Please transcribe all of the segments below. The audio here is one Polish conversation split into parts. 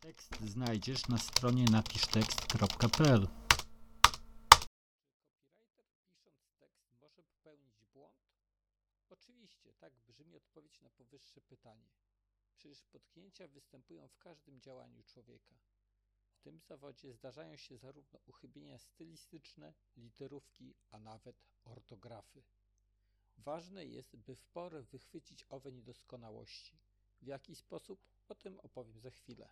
Tekst znajdziesz na stronie napisztekst.pl. Oczywiście, tak brzmi odpowiedź na powyższe pytanie. Przecież potknięcia występują w każdym działaniu człowieka. W tym zawodzie zdarzają się zarówno uchybienia stylistyczne, literówki, a nawet ortografy. Ważne jest, by w porę wychwycić owe niedoskonałości. W jaki sposób? O tym opowiem za chwilę.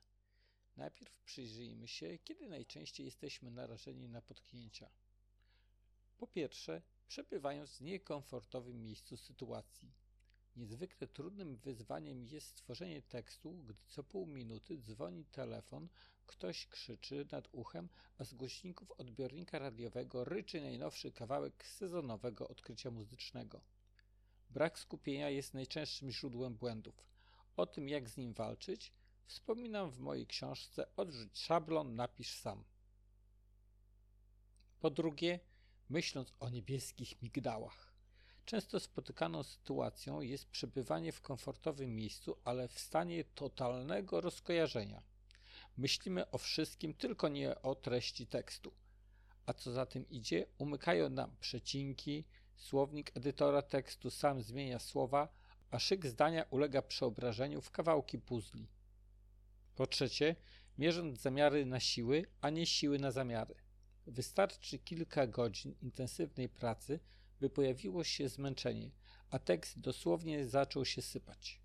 Najpierw przyjrzyjmy się, kiedy najczęściej jesteśmy narażeni na potknięcia. Po pierwsze, przebywając w niekomfortowym miejscu sytuacji. Niezwykle trudnym wyzwaniem jest stworzenie tekstu, gdy co pół minuty dzwoni telefon, ktoś krzyczy nad uchem, a z głośników odbiornika radiowego ryczy najnowszy kawałek sezonowego odkrycia muzycznego. Brak skupienia jest najczęstszym źródłem błędów. O tym, jak z nim walczyć, wspominam w mojej książce Odrzuć szablon, napisz sam. Po drugie, myśląc o niebieskich migdałach. Często spotykaną sytuacją jest przebywanie w komfortowym miejscu, ale w stanie totalnego rozkojarzenia. Myślimy o wszystkim, tylko nie o treści tekstu. A co za tym idzie, umykają nam przecinki, słownik edytora tekstu sam zmienia słowa, a szyk zdania ulega przeobrażeniu w kawałki puzli. Po trzecie, mierząc zamiary na siły, a nie siły na zamiary. Wystarczy kilka godzin intensywnej pracy, by pojawiło się zmęczenie, a tekst dosłownie zaczął się sypać.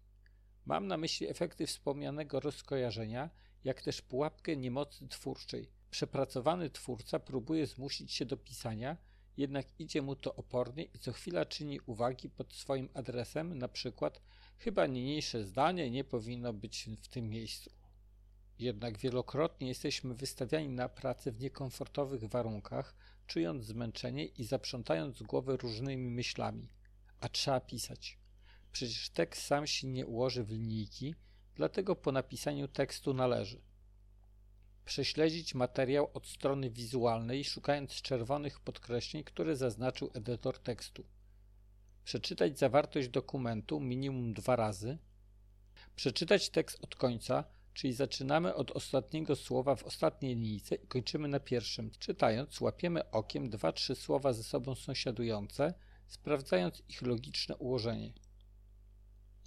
Mam na myśli efekty wspomnianego rozkojarzenia, jak też pułapkę niemocy twórczej. Przepracowany twórca próbuje zmusić się do pisania, jednak idzie mu to opornie i co chwila czyni uwagi pod swoim adresem, na przykład chyba niniejsze zdanie nie powinno być w tym miejscu. Jednak wielokrotnie jesteśmy wystawiani na pracę w niekomfortowych warunkach, czując zmęczenie i zaprzątając głowę różnymi myślami. A trzeba pisać. Przecież tekst sam się nie ułoży w linijki, dlatego po napisaniu tekstu należy prześledzić materiał od strony wizualnej, szukając czerwonych podkreśleń, które zaznaczył edytor tekstu. Przeczytać zawartość dokumentu minimum dwa razy. Przeczytać tekst od końca, czyli zaczynamy od ostatniego słowa w ostatniej linijce i kończymy na pierwszym. Czytając, łapiemy okiem dwa, trzy słowa ze sobą sąsiadujące, sprawdzając ich logiczne ułożenie.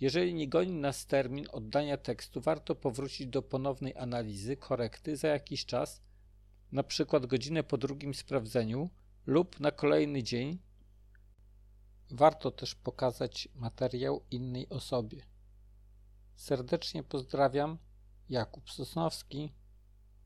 Jeżeli nie goni nas termin oddania tekstu, warto powrócić do ponownej analizy, korekty za jakiś czas, na przykład godzinę po drugim sprawdzeniu lub na kolejny dzień. Warto też pokazać materiał innej osobie. Serdecznie pozdrawiam, Jakub Sosnowski.